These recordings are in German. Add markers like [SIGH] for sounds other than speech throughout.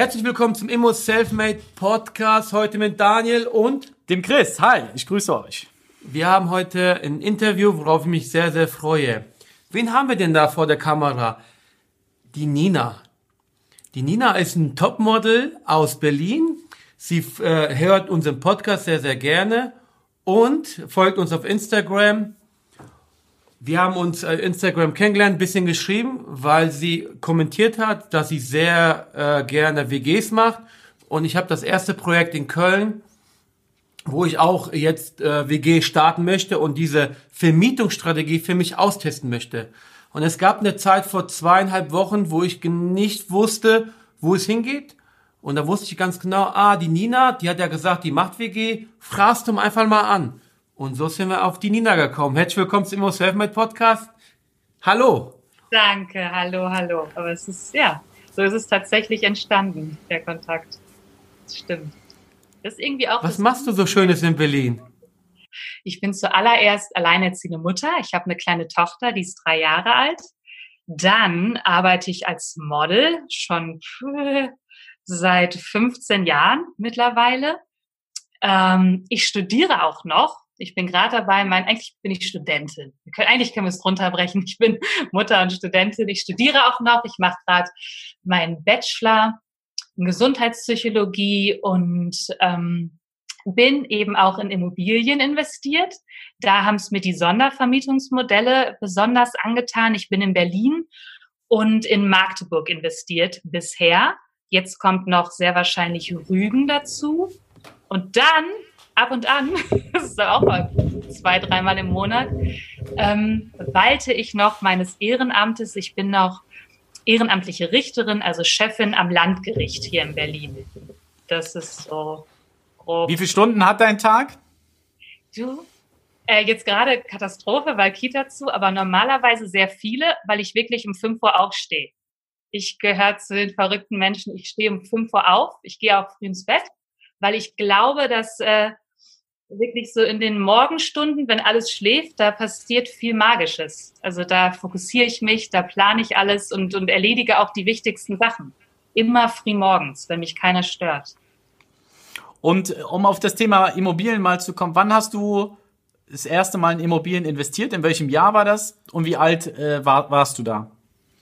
Herzlich willkommen zum Immo Selfmade Podcast. Heute mit Daniel und dem Chris. Hi, ich grüße euch. Wir haben heute ein Interview, worauf ich mich sehr, sehr freue. Wen haben wir denn da vor der Kamera? Die Nina. Die Nina ist ein Topmodel aus Berlin. Sie äh, hört unseren Podcast sehr, sehr gerne und folgt uns auf Instagram wir haben uns äh, Instagram kennengelernt, ein bisschen geschrieben, weil sie kommentiert hat, dass sie sehr äh, gerne WGs macht. Und ich habe das erste Projekt in Köln, wo ich auch jetzt äh, WG starten möchte und diese Vermietungsstrategie für mich austesten möchte. Und es gab eine Zeit vor zweieinhalb Wochen, wo ich nicht wusste, wo es hingeht. Und da wusste ich ganz genau, ah, die Nina, die hat ja gesagt, die macht WG, fragst du einfach mal an. Und so sind wir auf die Nina gekommen. Herzlich willkommen zum Immo Selfmade Podcast. Hallo. Danke, hallo, hallo. Aber es ist, ja, so ist es tatsächlich entstanden, der Kontakt. Das stimmt. Das ist irgendwie auch. Was machst du so Schönes in Berlin? Ich bin zuallererst alleinerziehende Mutter. Ich habe eine kleine Tochter, die ist drei Jahre alt. Dann arbeite ich als Model schon seit 15 Jahren mittlerweile. Ähm, ich studiere auch noch ich bin gerade dabei, mein, eigentlich bin ich Studentin. Können, eigentlich können wir es runterbrechen. Ich bin Mutter und Studentin. Ich studiere auch noch. Ich mache gerade meinen Bachelor in Gesundheitspsychologie und ähm, bin eben auch in Immobilien investiert. Da haben es mir die Sondervermietungsmodelle besonders angetan. Ich bin in Berlin und in Magdeburg investiert bisher. Jetzt kommt noch sehr wahrscheinlich Rügen dazu. Und dann ab und an, [LAUGHS] das ist auch mal zwei, dreimal im Monat, ähm, walte ich noch meines Ehrenamtes. Ich bin noch ehrenamtliche Richterin, also Chefin am Landgericht hier in Berlin. Das ist so grob. Wie viele Stunden hat dein Tag? Du? Äh, jetzt gerade Katastrophe, weil Kita zu, aber normalerweise sehr viele, weil ich wirklich um 5 Uhr aufstehe. Ich gehöre zu den verrückten Menschen. Ich stehe um 5 Uhr auf. Ich gehe auch früh ins Bett, weil ich glaube, dass äh, wirklich so in den Morgenstunden, wenn alles schläft, da passiert viel Magisches. Also da fokussiere ich mich, da plane ich alles und, und erledige auch die wichtigsten Sachen. Immer früh morgens, wenn mich keiner stört. Und äh, um auf das Thema Immobilien mal zu kommen, wann hast du das erste Mal in Immobilien investiert? In welchem Jahr war das? Und wie alt äh, war, warst du da?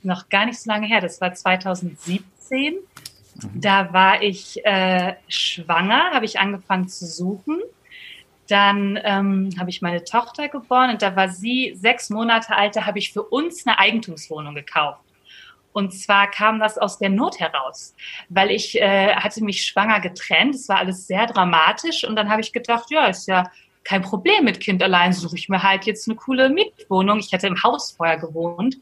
Noch gar nicht so lange her. Das war 2017. Mhm. Da war ich äh, schwanger, habe ich angefangen zu suchen dann ähm, habe ich meine Tochter geboren und da war sie sechs Monate alt, da habe ich für uns eine Eigentumswohnung gekauft. Und zwar kam das aus der Not heraus, weil ich äh, hatte mich schwanger getrennt. Es war alles sehr dramatisch und dann habe ich gedacht, ja, ist ja kein Problem mit Kind allein, suche ich mir halt jetzt eine coole Mietwohnung. Ich hätte im Haus vorher gewohnt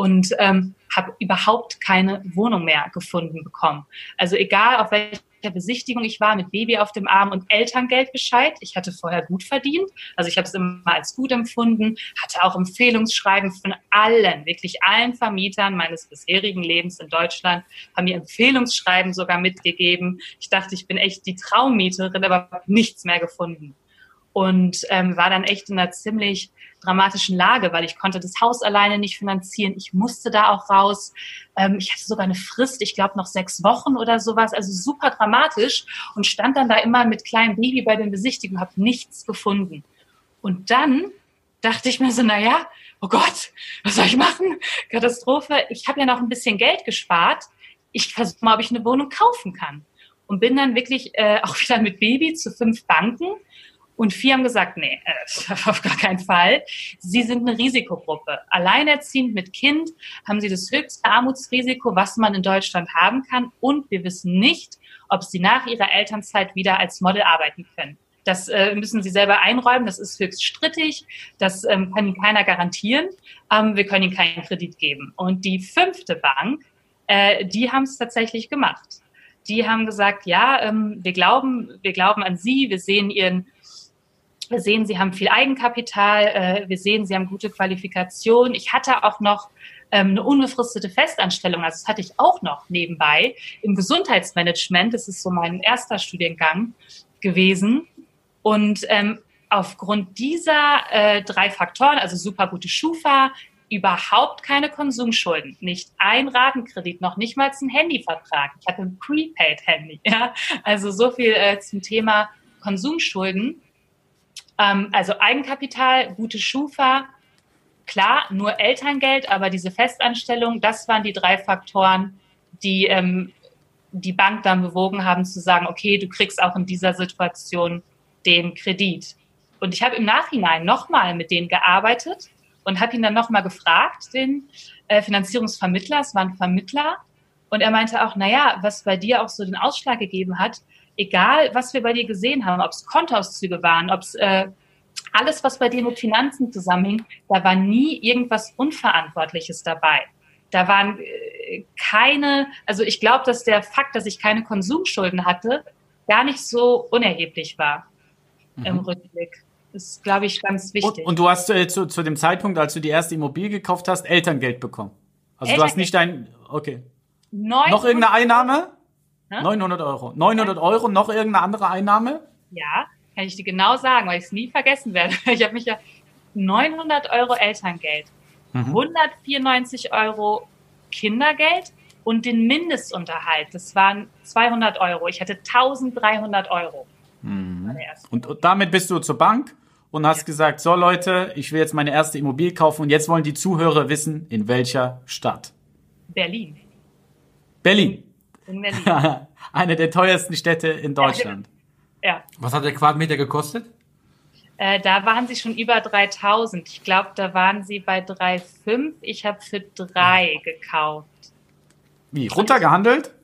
und ähm, habe überhaupt keine Wohnung mehr gefunden bekommen. Also egal auf welcher Besichtigung ich war mit Baby auf dem Arm und Elterngeldbescheid. Ich hatte vorher gut verdient, also ich habe es immer als gut empfunden, hatte auch Empfehlungsschreiben von allen, wirklich allen Vermietern meines bisherigen Lebens in Deutschland, haben mir Empfehlungsschreiben sogar mitgegeben. Ich dachte, ich bin echt die Traummieterin, aber habe nichts mehr gefunden und ähm, war dann echt in einer ziemlich dramatischen Lage, weil ich konnte das Haus alleine nicht finanzieren. Ich musste da auch raus. Ähm, ich hatte sogar eine Frist, ich glaube noch sechs Wochen oder sowas, also super dramatisch und stand dann da immer mit kleinem Baby bei den Besichtigungen, habe nichts gefunden. Und dann dachte ich mir so, na ja, oh Gott, was soll ich machen? Katastrophe. Ich habe ja noch ein bisschen Geld gespart. Ich versuche mal, ob ich eine Wohnung kaufen kann. Und bin dann wirklich äh, [LAUGHS] auch wieder mit Baby zu fünf Banken und vier haben gesagt, nee, äh, [LAUGHS] auf gar keinen Fall. Sie sind eine Risikogruppe. Alleinerziehend mit Kind haben sie das höchste Armutsrisiko, was man in Deutschland haben kann. Und wir wissen nicht, ob sie nach ihrer Elternzeit wieder als Model arbeiten können. Das äh, müssen sie selber einräumen. Das ist höchst strittig. Das ähm, kann ihnen keiner garantieren. Ähm, wir können ihnen keinen Kredit geben. Und die fünfte Bank äh, die haben es tatsächlich gemacht. Die haben gesagt, ja, ähm, wir glauben, wir glauben an Sie, wir sehen Ihren wir sehen, Sie haben viel Eigenkapital. Äh, wir sehen, Sie haben gute Qualifikation. Ich hatte auch noch ähm, eine unbefristete Festanstellung. Also das hatte ich auch noch nebenbei im Gesundheitsmanagement. Das ist so mein erster Studiengang gewesen. Und ähm, aufgrund dieser äh, drei Faktoren, also super gute Schufa, überhaupt keine Konsumschulden, nicht ein Ratenkredit, noch nicht mal ein Handyvertrag. Ich hatte ein Prepaid-Handy. [LAUGHS] Ja? Also so viel äh, zum Thema Konsumschulden. Ähm, also Eigenkapital, gute Schufa, klar, nur Elterngeld, aber diese Festanstellung, das waren die drei Faktoren, die ähm, die Bank dann bewogen haben zu sagen, okay, du kriegst auch in dieser Situation den Kredit. Und ich habe im Nachhinein nochmal mit denen gearbeitet und habe ihn dann nochmal gefragt, den äh, Finanzierungsvermittler, es war ein Vermittler, und er meinte auch, naja, was bei dir auch so den Ausschlag gegeben hat, egal was wir bei dir gesehen haben, ob es Kontoauszüge waren, ob es äh, alles, was bei dir mit Finanzen zusammenhing, da war nie irgendwas Unverantwortliches dabei. Da waren äh, keine, also ich glaube, dass der Fakt, dass ich keine Konsumschulden hatte, gar nicht so unerheblich war mhm. im Rückblick. Das ist, glaube ich, ganz wichtig. Und, und du hast äh, zu, zu dem Zeitpunkt, als du die erste Immobilie gekauft hast, Elterngeld bekommen. Also Elterngeld. du hast nicht dein, okay. 900 noch irgendeine Einnahme? Hm? 900 Euro. 900 Euro, noch irgendeine andere Einnahme? Ja, kann ich dir genau sagen, weil ich es nie vergessen werde. [LAUGHS] Ich habe mich ja 900 Euro Elterngeld, mhm. 194 Euro Kindergeld und den Mindestunterhalt. Das waren 200 Euro. Ich hatte 1300 Euro. Mhm. Und, und, damit bist du zur Bank und hast ja. gesagt, so Leute, ich will jetzt meine erste Immobilie kaufen und jetzt wollen die Zuhörer wissen, in welcher Stadt? Berlin. Berlin. In Berlin. [LAUGHS] Eine der teuersten Städte in Deutschland. Ja. Was hat der Quadratmeter gekostet? Äh, da waren sie schon über 3000. Ich glaube, da waren sie bei 3,5. Ich habe für 3 gekauft. Wie? Runtergehandelt?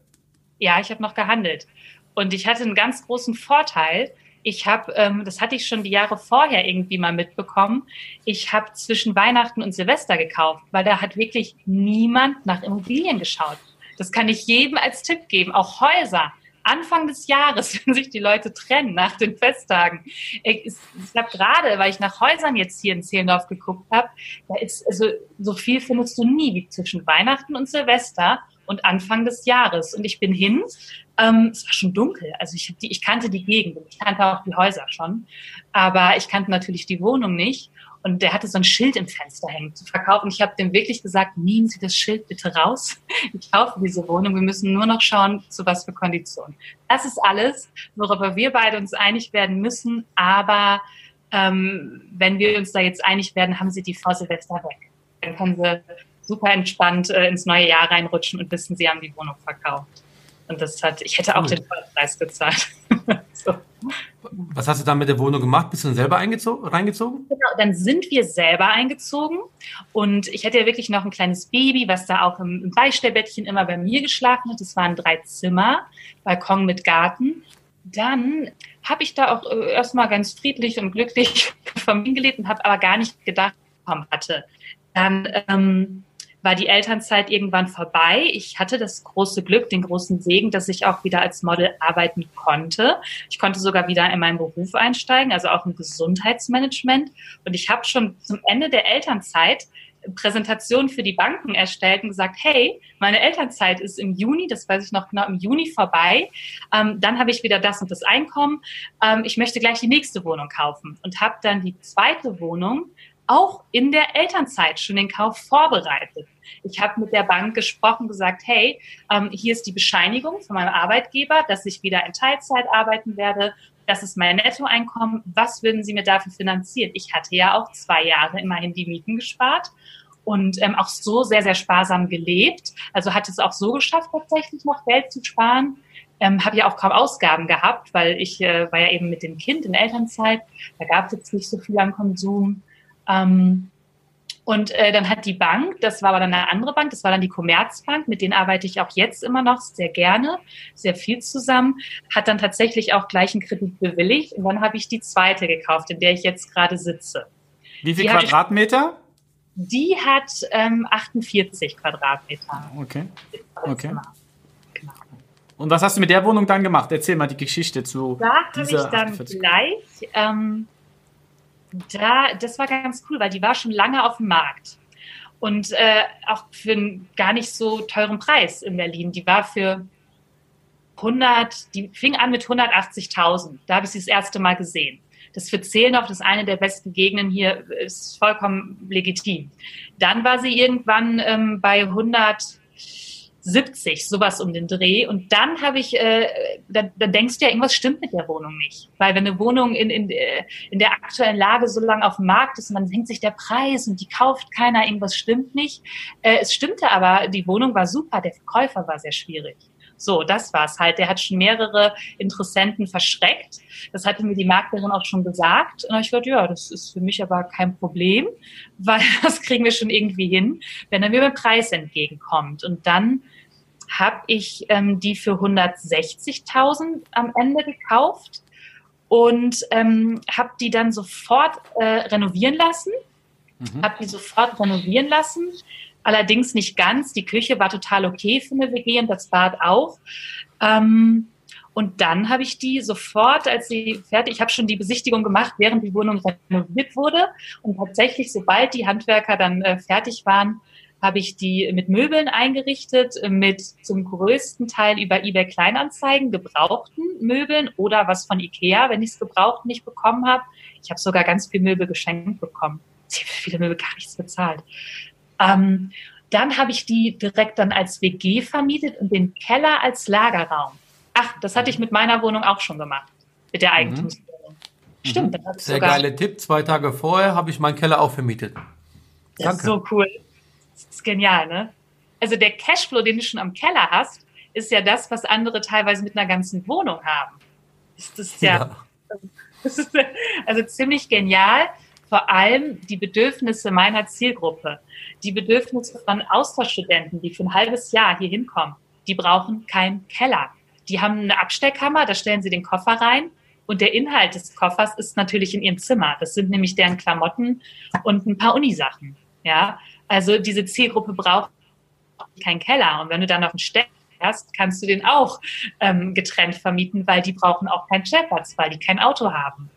Ja, ich habe noch gehandelt. Und ich hatte einen ganz großen Vorteil. Ich habe, ähm, das hatte ich schon die Jahre vorher irgendwie mal mitbekommen. Ich habe zwischen Weihnachten und Silvester gekauft, weil da hat wirklich niemand nach Immobilien geschaut. Das kann ich jedem als Tipp geben, auch Häuser. Anfang des Jahres, [LAUGHS] wenn sich die Leute trennen nach den Festtagen. Ich, ich habe gerade, weil ich nach Häusern jetzt hier in Zehlendorf geguckt habe, da ist also so viel findest du nie wie zwischen Weihnachten und Silvester und Anfang des Jahres. Und ich bin hin. Ähm, es war schon dunkel. Also ich, die, ich kannte die Gegend, ich kannte auch die Häuser schon, aber ich kannte natürlich die Wohnung nicht. Und der hatte so ein Schild im Fenster hängen zu verkaufen. Ich habe dem wirklich gesagt, nehmen Sie das Schild bitte raus. [LAUGHS] Ich kaufe diese Wohnung. Wir müssen nur noch schauen, zu was für Konditionen. Das ist alles, worüber wir beide uns einig werden müssen. Aber ähm, wenn wir uns da jetzt einig werden, haben Sie die vor Silvester weg. Dann können Sie super entspannt äh, ins neue Jahr reinrutschen und wissen, Sie haben die Wohnung verkauft. Und das hat, ich hätte auch den Vollpreis gezahlt. [LAUGHS] so. Was hast du dann mit der Wohnung gemacht? Bist du dann selber reingezogen? Dann sind wir selber eingezogen. Und ich hatte ja wirklich noch ein kleines Baby, was da auch im, im Beistellbettchen immer bei mir geschlafen hat. Das waren drei Zimmer, Balkon mit Garten. Dann habe ich da auch äh, erstmal ganz friedlich und glücklich [LAUGHS] Familien gelebt und habe aber gar nicht gedacht, hatte. Dann ähm, war die Elternzeit irgendwann vorbei. Ich hatte das große Glück, den großen Segen, dass ich auch wieder als Model arbeiten konnte. Ich konnte sogar wieder in meinen Beruf einsteigen, also auch im Gesundheitsmanagement. Und ich habe schon zum Ende der Elternzeit Präsentationen für die Banken erstellt und gesagt, hey, meine Elternzeit ist im Juni, das weiß ich noch genau, im Juni vorbei. Ähm, dann habe ich wieder das und das Einkommen. Ähm, ich möchte gleich die nächste Wohnung kaufen und habe dann die zweite Wohnung auch in der Elternzeit schon den Kauf vorbereitet. Ich habe mit der Bank gesprochen, gesagt, hey, ähm, hier ist die Bescheinigung von meinem Arbeitgeber, dass ich wieder in Teilzeit arbeiten werde. Das ist mein Nettoeinkommen. Was würden Sie mir dafür finanzieren? Ich hatte ja auch zwei Jahre immerhin die Mieten gespart und ähm, auch so sehr, sehr sparsam gelebt. Also hat es auch so geschafft, tatsächlich noch Geld zu sparen. Ähm, habe ja auch kaum Ausgaben gehabt, weil ich äh, war ja eben mit dem Kind in Elternzeit. Da gab es jetzt nicht so viel an Konsum. Ähm, und äh, dann hat die Bank, das war aber dann eine andere Bank, das war dann die Commerzbank, mit denen arbeite ich auch jetzt immer noch sehr gerne, sehr viel zusammen, hat dann tatsächlich auch gleich einen Kredit bewilligt. Und dann habe ich die zweite gekauft, in der ich jetzt gerade sitze. Wie viel die Quadratmeter? Die hat ähm, 48 Quadratmeter. Okay. Okay. Genau. Und was hast du mit der Wohnung dann gemacht? Erzähl mal die Geschichte zu. Da habe ich dann 48. gleich. Ähm, da, das war ganz cool, weil die war schon lange auf dem Markt. Und äh, auch für einen gar nicht so teuren Preis in Berlin. Die war für 100, die fing an mit 180.000. Da habe ich sie das erste Mal gesehen. Das für Zehlendorf, das ist eine der besten Gegenden hier, ist vollkommen legitim. Dann war sie irgendwann ähm, bei 170, sowas um den Dreh. Und dann habe ich, äh, da, da denkst du ja, irgendwas stimmt mit der Wohnung nicht. Weil wenn eine Wohnung in, in, äh, in der aktuellen Lage so lange auf dem Markt ist, man denkt sich der Preis und die kauft keiner, irgendwas stimmt nicht. Äh, es stimmte aber, die Wohnung war super, der Verkäufer war sehr schwierig. So, das war's halt. Der hat schon mehrere Interessenten verschreckt. Das hatte mir die Maklerin auch schon gesagt. Und ich gedacht, ja, das ist für mich aber kein Problem, [LAUGHS] weil das kriegen wir schon irgendwie hin, wenn er mir beim Preis entgegenkommt. Und dann habe ich ähm, die für 160.000 am Ende gekauft und ähm, habe die dann sofort äh, renovieren lassen. Mhm. Habe die sofort renovieren lassen allerdings nicht ganz. Die Küche war total okay für eine WG und das Bad auch. Ähm, und dann habe ich die sofort, als sie fertig, ich habe schon die Besichtigung gemacht, während die Wohnung renoviert wurde. Und tatsächlich, sobald die Handwerker dann äh, fertig waren, habe ich die mit Möbeln eingerichtet, mit zum größten Teil über eBay Kleinanzeigen gebrauchten Möbeln oder was von Ikea, wenn ich es gebraucht nicht bekommen habe. Ich habe sogar ganz viel Möbel geschenkt bekommen. Ich viele Möbel gar nichts bezahlt. Ähm, dann habe ich die direkt dann als WG vermietet und den Keller als Lagerraum. Ach, das hatte ich mit meiner Wohnung auch schon gemacht, mit der mhm. Eigentumswohnung. Mhm. Stimmt. Dann Sehr sogar, geile Tipp. Zwei Tage vorher habe ich meinen Keller auch vermietet. Das Danke. ist so cool. Das ist genial, ne? Also der Cashflow, den du schon am Keller hast, ist ja das, was andere teilweise mit einer ganzen Wohnung haben. Das ist ja, ja. Das ist [LAUGHS] also ziemlich genial vor allem die Bedürfnisse meiner Zielgruppe, die Bedürfnisse von Austauschstudenten, die für ein halbes Jahr hier hinkommen, die brauchen keinen Keller. Die haben eine Abstellkammer, da stellen sie den Koffer rein und der Inhalt des Koffers ist natürlich in ihrem Zimmer. Das sind nämlich deren Klamotten und ein paar Unisachen. Ja, also diese Zielgruppe braucht keinen Keller. Und wenn du dann noch einen Stecker hast, kannst du den auch ähm, getrennt vermieten, weil die brauchen auch keinen Stellplatz, weil die kein Auto haben.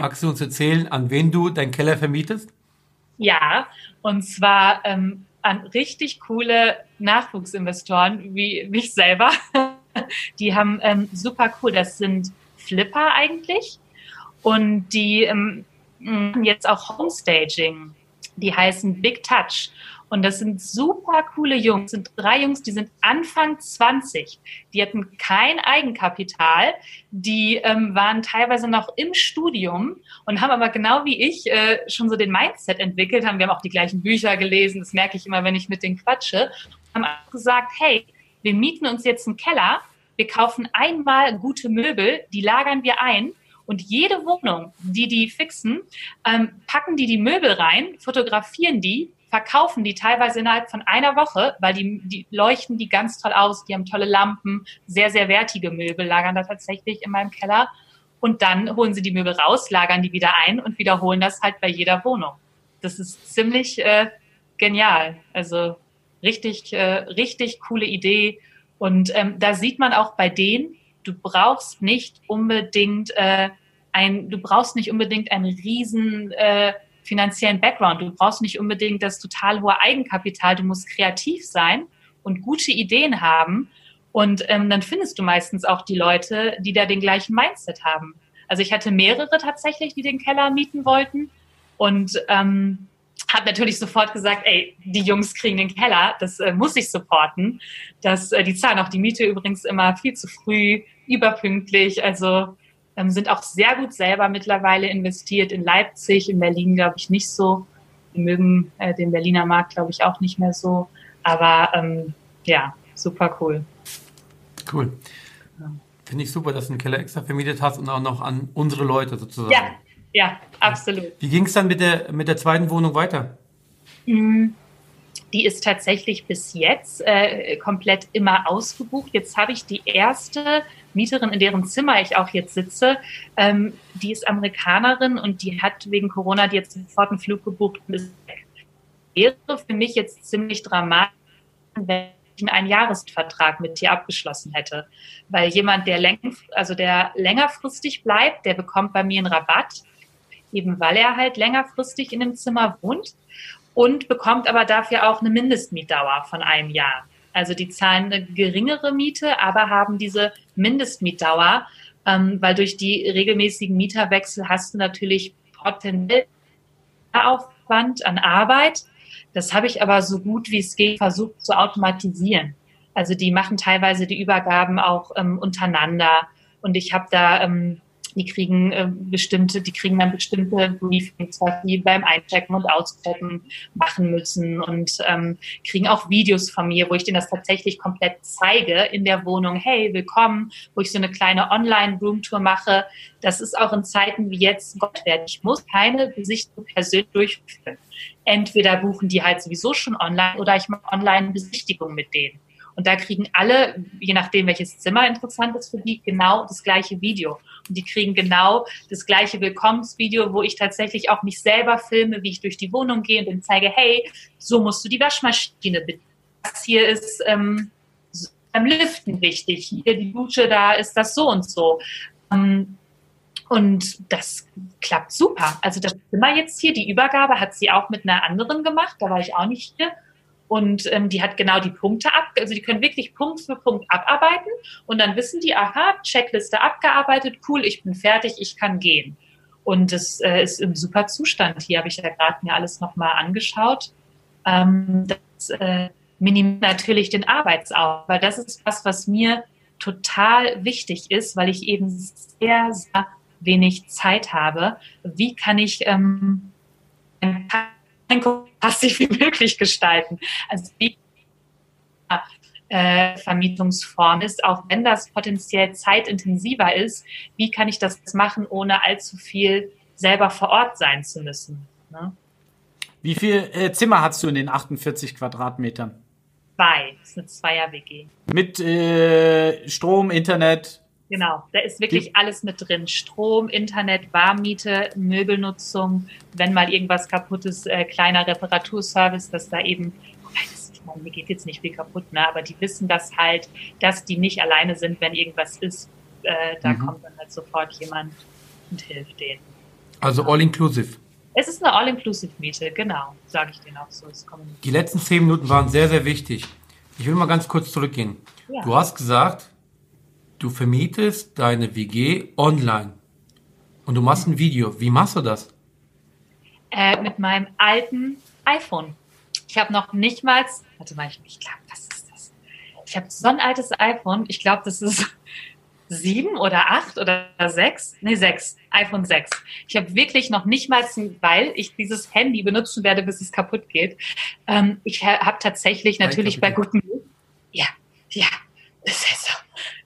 Magst du uns erzählen, an wen du deinen Keller vermietest? Ja, und zwar ähm, an richtig coole Nachwuchsinvestoren wie mich selber. [LAUGHS] Die haben ähm, super cool, das sind Flipper eigentlich und die ähm, jetzt auch Homestaging. Die heißen Big Touch und das sind super coole Jungs. Das sind drei Jungs, die sind Anfang 20. Die hatten kein Eigenkapital. Die ähm, waren teilweise noch im Studium und haben aber genau wie ich äh, schon so den Mindset entwickelt. Haben, wir haben auch die gleichen Bücher gelesen. Das merke ich immer, wenn ich mit denen quatsche. Haben gesagt, hey, wir mieten uns jetzt einen Keller. Wir kaufen einmal gute Möbel, die lagern wir ein und jede Wohnung, die die fixen, ähm, packen die die Möbel rein, fotografieren die, verkaufen die teilweise innerhalb von einer Woche, weil die, die leuchten die ganz toll aus, die haben tolle Lampen, sehr, sehr wertige Möbel lagern da tatsächlich in meinem Keller. Und dann holen sie die Möbel raus, lagern die wieder ein und wiederholen das halt bei jeder Wohnung. Das ist ziemlich äh, genial. Also richtig, äh, richtig coole Idee. Und ähm, da sieht man auch bei denen, du brauchst nicht unbedingt äh, ein, du brauchst nicht unbedingt ein riesen äh, finanziellen Background. Du brauchst nicht unbedingt das total hohe Eigenkapital. Du musst kreativ sein und gute Ideen haben. Und ähm, dann findest du meistens auch die Leute, die da den gleichen Mindset haben. Also ich hatte mehrere tatsächlich, die den Keller mieten wollten und ähm, habe natürlich sofort gesagt, ey, die Jungs kriegen den Keller, das äh, muss ich supporten. Das, äh, die zahlen auch die Miete übrigens immer viel zu früh, überpünktlich. Also ähm, sind auch sehr gut selber mittlerweile investiert in Leipzig, in Berlin glaube ich nicht so. Wir mögen äh, den Berliner Markt glaube ich auch nicht mehr so. Aber ähm, ja, super cool. Cool. Finde ich super, dass du einen Keller extra vermietet hast und auch noch an unsere Leute sozusagen. Ja, ja, absolut. Wie ging es dann mit der, mit der zweiten Wohnung weiter? Mhm. Die ist tatsächlich bis jetzt äh, komplett immer ausgebucht. Jetzt habe ich die erste Mieterin, in deren Zimmer ich auch jetzt sitze, ähm, die ist Amerikanerin und die hat wegen Corona die jetzt sofort einen Flug gebucht weg. wäre für mich jetzt ziemlich dramatisch, wenn ich einen Jahresvertrag mit dir abgeschlossen hätte. Weil jemand, der, läng also der längerfristig bleibt, der bekommt bei mir einen Rabatt, eben weil er halt längerfristig in dem Zimmer wohnt und bekommt aber dafür auch eine Mindestmietdauer von einem Jahr. Also die zahlen eine geringere Miete, aber haben diese Mindestmietdauer, ähm, weil durch die regelmäßigen Mieterwechsel hast du natürlich potenziell Aufwand an Arbeit. Das habe ich aber so gut wie es geht versucht zu automatisieren. Also die machen teilweise die Übergaben auch ähm, untereinander. Und ich habe da ähm, die kriegen äh, bestimmte, die kriegen dann bestimmte Briefings, was die beim Einchecken und Auschecken machen müssen und ähm, kriegen auch Videos von mir, wo ich denen das tatsächlich komplett zeige in der Wohnung. Hey, willkommen, wo ich so eine kleine Online-Roomtour mache. Das ist auch in Zeiten wie jetzt Gott werden. Ich muss keine Besichtigung persönlich durchführen. Entweder buchen die halt sowieso schon online oder ich mache Online-Besichtigung mit denen. Und da kriegen alle, je nachdem welches Zimmer interessant ist für die, genau das gleiche Video. Und die kriegen genau das gleiche Willkommensvideo, wo ich tatsächlich auch mich selber filme, wie ich durch die Wohnung gehe und dann zeige, hey, so musst du die Waschmaschine bedienen. Das hier ist ähm, beim Lüften wichtig. Hier die Dusche, da ist das so und so. Ähm, und das klappt super. Also das Zimmer jetzt hier, die Übergabe hat sie auch mit einer anderen gemacht. Da war ich auch nicht hier. Und ähm, die hat genau die Punkte ab, also die können wirklich Punkt für Punkt abarbeiten und dann wissen die, aha, Checkliste abgearbeitet, cool, ich bin fertig, ich kann gehen. Und das äh, ist im super Zustand. Hier habe ich ja gerade mir alles nochmal angeschaut. Ähm, das äh, minimiert natürlich den Arbeitsaufwand, weil das ist was, was mir total wichtig ist, weil ich eben sehr, sehr wenig Zeit habe. Wie kann ich ähm, passiv wie möglich gestalten. Also wie äh, Vermietungsform ist, auch wenn das potenziell zeitintensiver ist, wie kann ich das machen, ohne allzu viel selber vor Ort sein zu müssen. Ne? Wie viel äh, Zimmer hast du in den 48 Quadratmetern? Zwei, das ist eine Zweier-WG. Mit äh, Strom, Internet, Genau, da ist wirklich die, alles mit drin. Strom, Internet, Warmmiete, Möbelnutzung, wenn mal irgendwas kaputt ist, äh, kleiner Reparaturservice, dass da eben, das, ich meine, mir geht jetzt nicht viel kaputt, ne, aber die wissen das halt, dass die nicht alleine sind, wenn irgendwas ist. Äh, da mhm. kommt dann halt sofort jemand und hilft denen. Also all-inclusive. Es ist eine All-Inclusive-Miete, genau, sage ich denen auch so. Die letzten zehn Minuten waren sehr, sehr wichtig. Ich will mal ganz kurz zurückgehen. Ja. Du hast gesagt, Du vermietest deine WG online und du machst ein Video. Wie machst du das? Äh, mit meinem alten iPhone. Ich habe noch nicht mal, warte mal, ich, glaube, was ist das? Ich habe so ein altes iPhone. Ich glaube, das ist [LAUGHS] sieben oder acht oder sechs, nee, sechs, iPhone 6. Ich habe wirklich noch nicht mal, weil ich dieses Handy benutzen werde, bis es kaputt geht. Ähm, ich habe tatsächlich natürlich bei guten, ja, ja, das ist so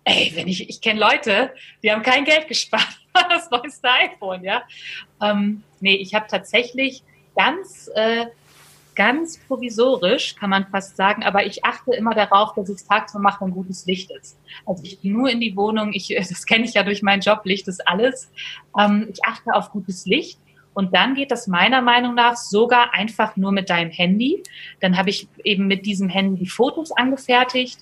ey, wenn ich, ich kenne Leute, die haben kein Geld gespart, [LAUGHS] das neueste iPhone, ja. Ähm, nee, ich habe tatsächlich ganz, äh, ganz provisorisch, kann man fast sagen, aber ich achte immer darauf, dass ich es tagsüber mache, wenn gutes Licht ist. Also ich gehe nur in die Wohnung, ich, [LAUGHS] das kenne ich ja durch meinen Job, Licht ist alles. Ähm, ich achte auf gutes Licht. Und dann geht das meiner Meinung nach sogar einfach nur mit deinem Handy. Dann habe ich eben mit diesem Handy Fotos angefertigt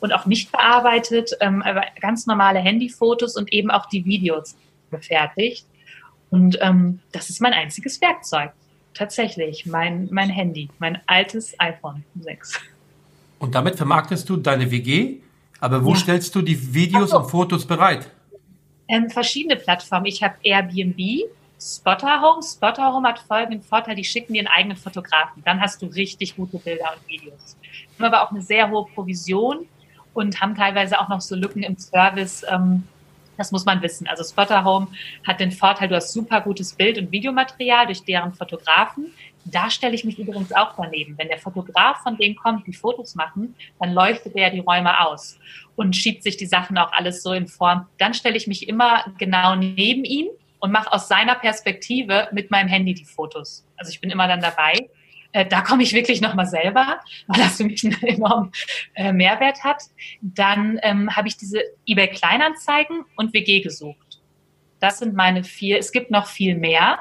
und auch nicht bearbeitet, ähm, aber ganz normale Handyfotos und eben auch die Videos gefertigt. Und ähm, das ist mein einziges Werkzeug. Tatsächlich, mein, mein Handy, mein altes iPhone 6. Und damit vermarktest du deine WG, aber wo ja. stellst du die Videos so. und Fotos bereit? Ähm, verschiedene Plattformen. Ich habe Airbnb, Spotter Home. Spotter Home hat folgenden Vorteil, die schicken dir einen eigenen Fotografen. Dann hast du richtig gute Bilder und Videos. Wir haben aber auch eine sehr hohe Provision und haben teilweise auch noch so Lücken im Service. Ähm, das muss man wissen. Also Spotter Home hat den Vorteil, du hast super gutes Bild- und Videomaterial durch deren Fotografen. Da stelle ich mich übrigens auch daneben. Wenn der Fotograf von denen kommt, die Fotos machen, dann leuchtet er die Räume aus und schiebt sich die Sachen auch alles so in Form. Dann stelle ich mich immer genau neben ihn und mache aus seiner Perspektive mit meinem Handy die Fotos. Also ich bin immer dann dabei äh, da komme ich wirklich nochmal selber, [LAUGHS] weil das für mich einen enormen äh, Mehrwert hat. Dann ähm, habe ich diese eBay Kleinanzeigen und WG gesucht. Das sind meine vier. Es gibt noch viel mehr.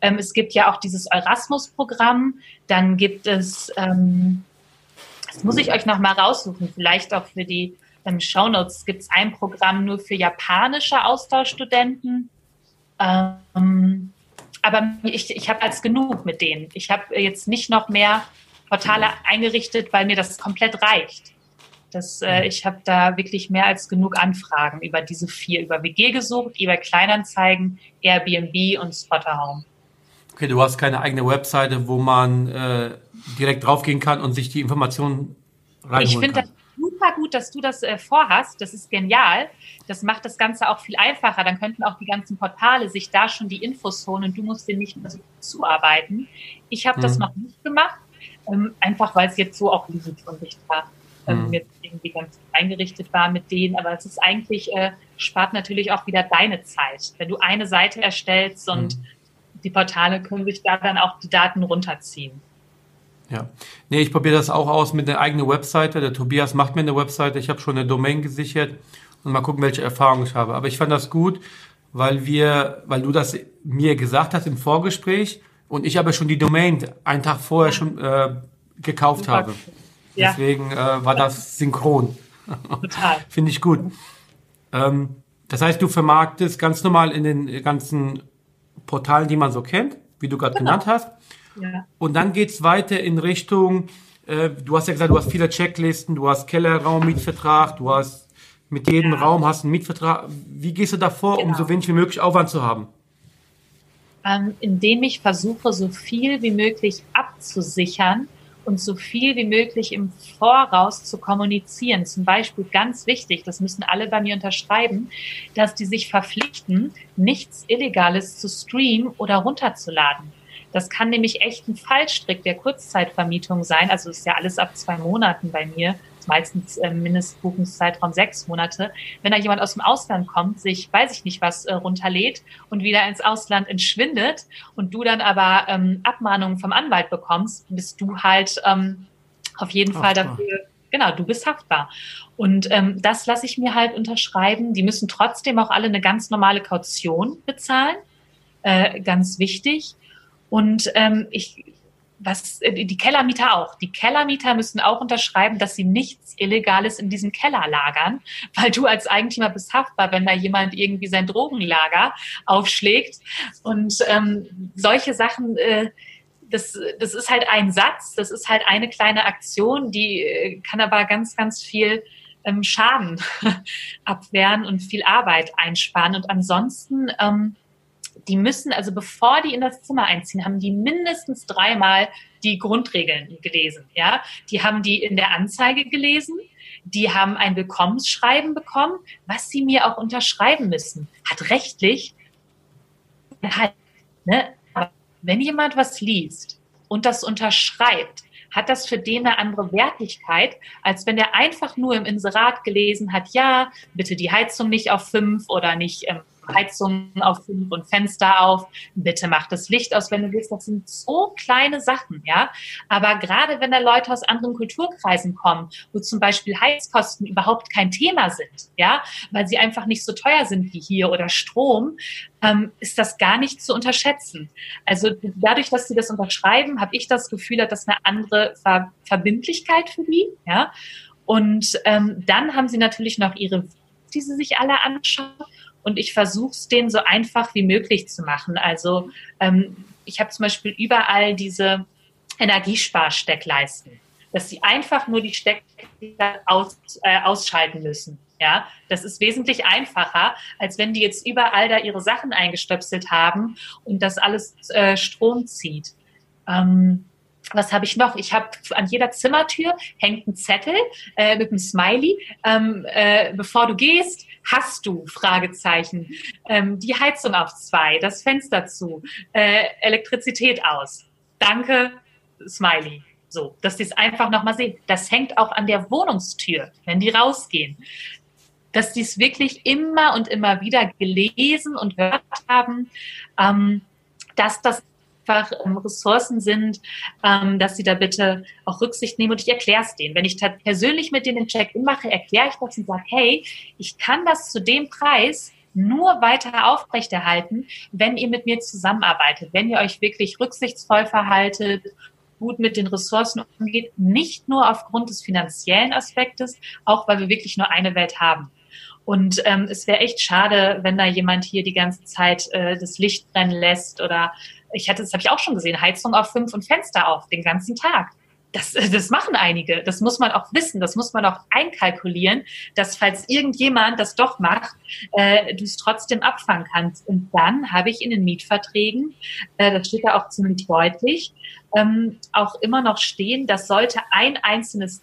Ähm, es gibt ja auch dieses Erasmus-Programm. Dann gibt es, ähm, das muss ich euch noch mal raussuchen, vielleicht auch für die ähm, Shownotes, gibt es ein Programm nur für japanische Austauschstudenten. Ähm, aber ich, ich habe als genug mit denen. Ich habe jetzt nicht noch mehr Portale eingerichtet, weil mir das komplett reicht. Das, äh, mhm. ich habe da wirklich mehr als genug Anfragen über diese vier, über WG gesucht, eBay Kleinanzeigen, Airbnb und Spotterhome. Okay, du hast keine eigene Webseite, wo man äh, direkt draufgehen kann und sich die Informationen reinholen Ich das super gut, dass du das äh, vorhast. Das ist genial. Das macht das Ganze auch viel einfacher. Dann könnten auch die ganzen Portale sich da schon die Infos holen und du musst dir nicht mehr so zuarbeiten. Ich habe mhm. das noch nicht gemacht, ähm, einfach weil es jetzt so auch riesig von sich war. Ähm, mhm. jetzt irgendwie ganz eingerichtet war mit denen. Aber es ist eigentlich, äh, spart natürlich auch wieder deine Zeit. Wenn du eine Seite erstellst und mhm. die Portale können sich da dann auch die Daten runterziehen. Ja. Nee, ich probiere das auch aus mit einer eigenen Webseite. Der Tobias macht mir eine Webseite. Ich habe schon eine Domain gesichert und mal gucken, welche Erfahrungen ich habe. Aber ich fand das gut, weil wir, weil du das mir gesagt hast im Vorgespräch und ich aber schon die Domain einen Tag vorher schon äh, gekauft Super. habe. Ja. Deswegen äh, war das synchron. Total. [LAUGHS] Finde ich gut. Ähm, das heißt, du vermarktest ganz normal in den ganzen Portalen, die man so kennt, wie du gerade genau. genannt hast. Und dann geht's weiter in Richtung, äh, du hast ja gesagt, du hast viele Checklisten, du hast Kellerraum-Mietvertrag, du hast mit jedem ja. Raum hast einen Mietvertrag. Wie gehst du da vor, genau. um so wenig wie möglich Aufwand zu haben? Ähm, indem ich versuche, so viel wie möglich abzusichern und so viel wie möglich im Voraus zu kommunizieren. Zum Beispiel ganz wichtig, das müssen alle bei mir unterschreiben, dass die sich verpflichten, nichts Illegales zu streamen oder runterzuladen. Das kann nämlich echt ein Fallstrick der Kurzzeitvermietung sein. Also ist ja alles ab zwei Monaten bei mir, meistens äh, Mindestbuchungszeitraum sechs Monate. Wenn da jemand aus dem Ausland kommt, sich, weiß ich nicht was, äh, runterlädt und wieder ins Ausland entschwindet und du dann aber ähm, Abmahnungen vom Anwalt bekommst, bist du halt ähm, auf jeden haftbar. Fall dafür Genau, du bist haftbar. Und ähm, das lasse ich mir halt unterschreiben. Die müssen trotzdem auch alle eine ganz normale Kaution bezahlen. Äh, ganz wichtig. Und ähm, ich, was äh, die Kellermieter auch. Die Kellermieter müssen auch unterschreiben, dass sie nichts Illegales in diesem Keller lagern, [LAUGHS] weil du als Eigentümer bist haftbar, wenn da jemand irgendwie sein Drogenlager aufschlägt. Und ähm, solche Sachen, äh, das, das ist halt ein Satz, das ist halt eine kleine Aktion, die äh, kann aber ganz, ganz viel ähm, Schaden [LAUGHS] abwehren und viel Arbeit einsparen. Und ansonsten ähm, die müssen, also bevor die in das Zimmer einziehen, haben die mindestens dreimal die Grundregeln gelesen. Ja, die haben die in der Anzeige gelesen. Die haben ein Willkommensschreiben bekommen, was sie mir auch unterschreiben müssen. Hat rechtlich, halt, ne, wenn jemand was liest und das unterschreibt, hat das für den eine andere Wertigkeit, als wenn der einfach nur im Inserat gelesen hat, ja, bitte die Heizung nicht auf fünf oder nicht ähm, Heizung auf fünf und Fenster auf, bitte mach das Licht aus, wenn du willst. Das sind so kleine Sachen, ja. Aber gerade wenn da Leute aus anderen Kulturkreisen kommen, wo zum Beispiel Heizkosten überhaupt kein Thema sind, ja, weil sie einfach nicht so teuer sind wie hier oder Strom, ähm, ist das gar nicht zu unterschätzen. Also dadurch, dass sie das unterschreiben, habe ich das Gefühl, dass das eine andere Ver Verbindlichkeit für die, ja. Und ähm, dann haben sie natürlich noch ihre, die sie sich alle anschauen und ich versuche es denen so einfach wie möglich zu machen. Also ähm, ich habe zum Beispiel überall diese Energiesparsteckleisten, dass sie einfach nur die Steckleiste aus, äh, ausschalten müssen. Ja, das ist wesentlich einfacher, als wenn die jetzt überall da ihre Sachen eingestöpselt haben und das alles äh, Strom zieht. Ähm, was habe ich noch? Ich habe an jeder Zimmertür hängt ein Zettel äh, mit einem Smiley. Ähm, äh, bevor du gehst, hast du Fragezeichen. Ähm, die Heizung auf zwei, das Fenster zu, äh, Elektrizität aus. Danke, Smiley. So, dass die es einfach nochmal sehen. Das hängt auch an der Wohnungstür, wenn die rausgehen. Dass die es wirklich immer und immer wieder gelesen und gehört haben, ähm, dass das einfach ähm, Ressourcen sind, ähm, dass sie da bitte auch Rücksicht nehmen. Und ich erkläre es denen. Wenn ich persönlich mit denen den Check-in mache, erkläre ich das und sage, hey, ich kann das zu dem Preis nur weiter aufrechterhalten, wenn ihr mit mir zusammenarbeitet, wenn ihr euch wirklich rücksichtsvoll verhaltet, gut mit den Ressourcen umgeht, nicht nur aufgrund des finanziellen Aspektes, auch weil wir wirklich nur eine Welt haben. Und ähm, es wäre echt schade, wenn da jemand hier die ganze Zeit äh, das Licht brennen lässt oder ich hatte, das habe ich auch schon gesehen, Heizung auf fünf und Fenster auf den ganzen Tag. Das, das machen einige. Das muss man auch wissen. Das muss man auch einkalkulieren, dass falls irgendjemand das doch macht, äh, du es trotzdem abfangen kannst. Und dann habe ich in den Mietverträgen, äh, das steht da auch ziemlich deutlich, ähm, auch immer noch stehen, dass sollte ein einzelnes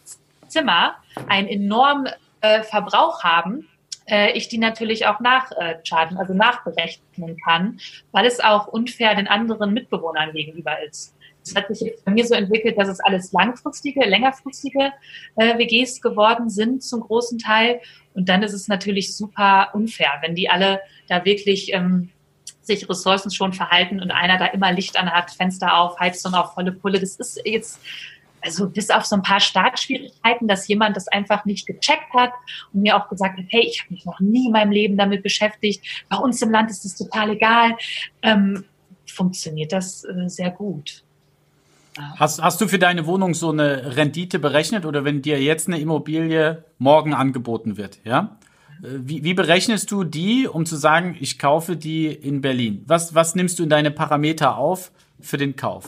Zimmer einen enormen äh, Verbrauch haben, äh, ich die natürlich auch nachchargen, also nachberechnen kann, weil es auch unfair den anderen Mitbewohnern gegenüber ist. Es hat sich jetzt bei mir so entwickelt, dass es alles langfristige, längerfristige äh, WGs geworden sind zum großen Teil. Und dann ist es natürlich super unfair, wenn die alle da wirklich ähm, sich Ressourcen schon verhalten und einer da immer Licht an hat, Fenster auf, Heizung auf volle Pulle. Das ist jetzt also bis auf so ein paar Startschwierigkeiten, dass jemand das einfach nicht gecheckt hat und mir auch gesagt hat, hey, ich habe mich noch nie in meinem Leben damit beschäftigt. Bei uns im Land ist das total egal. Ähm, funktioniert das äh, sehr gut. Hast, hast du für deine Wohnung so eine Rendite berechnet oder wenn dir jetzt eine Immobilie morgen angeboten wird, ja? Äh, wie, wie berechnest du die, um zu sagen, ich kaufe die in Berlin? Was, was nimmst du in deine Parameter auf für den Kauf?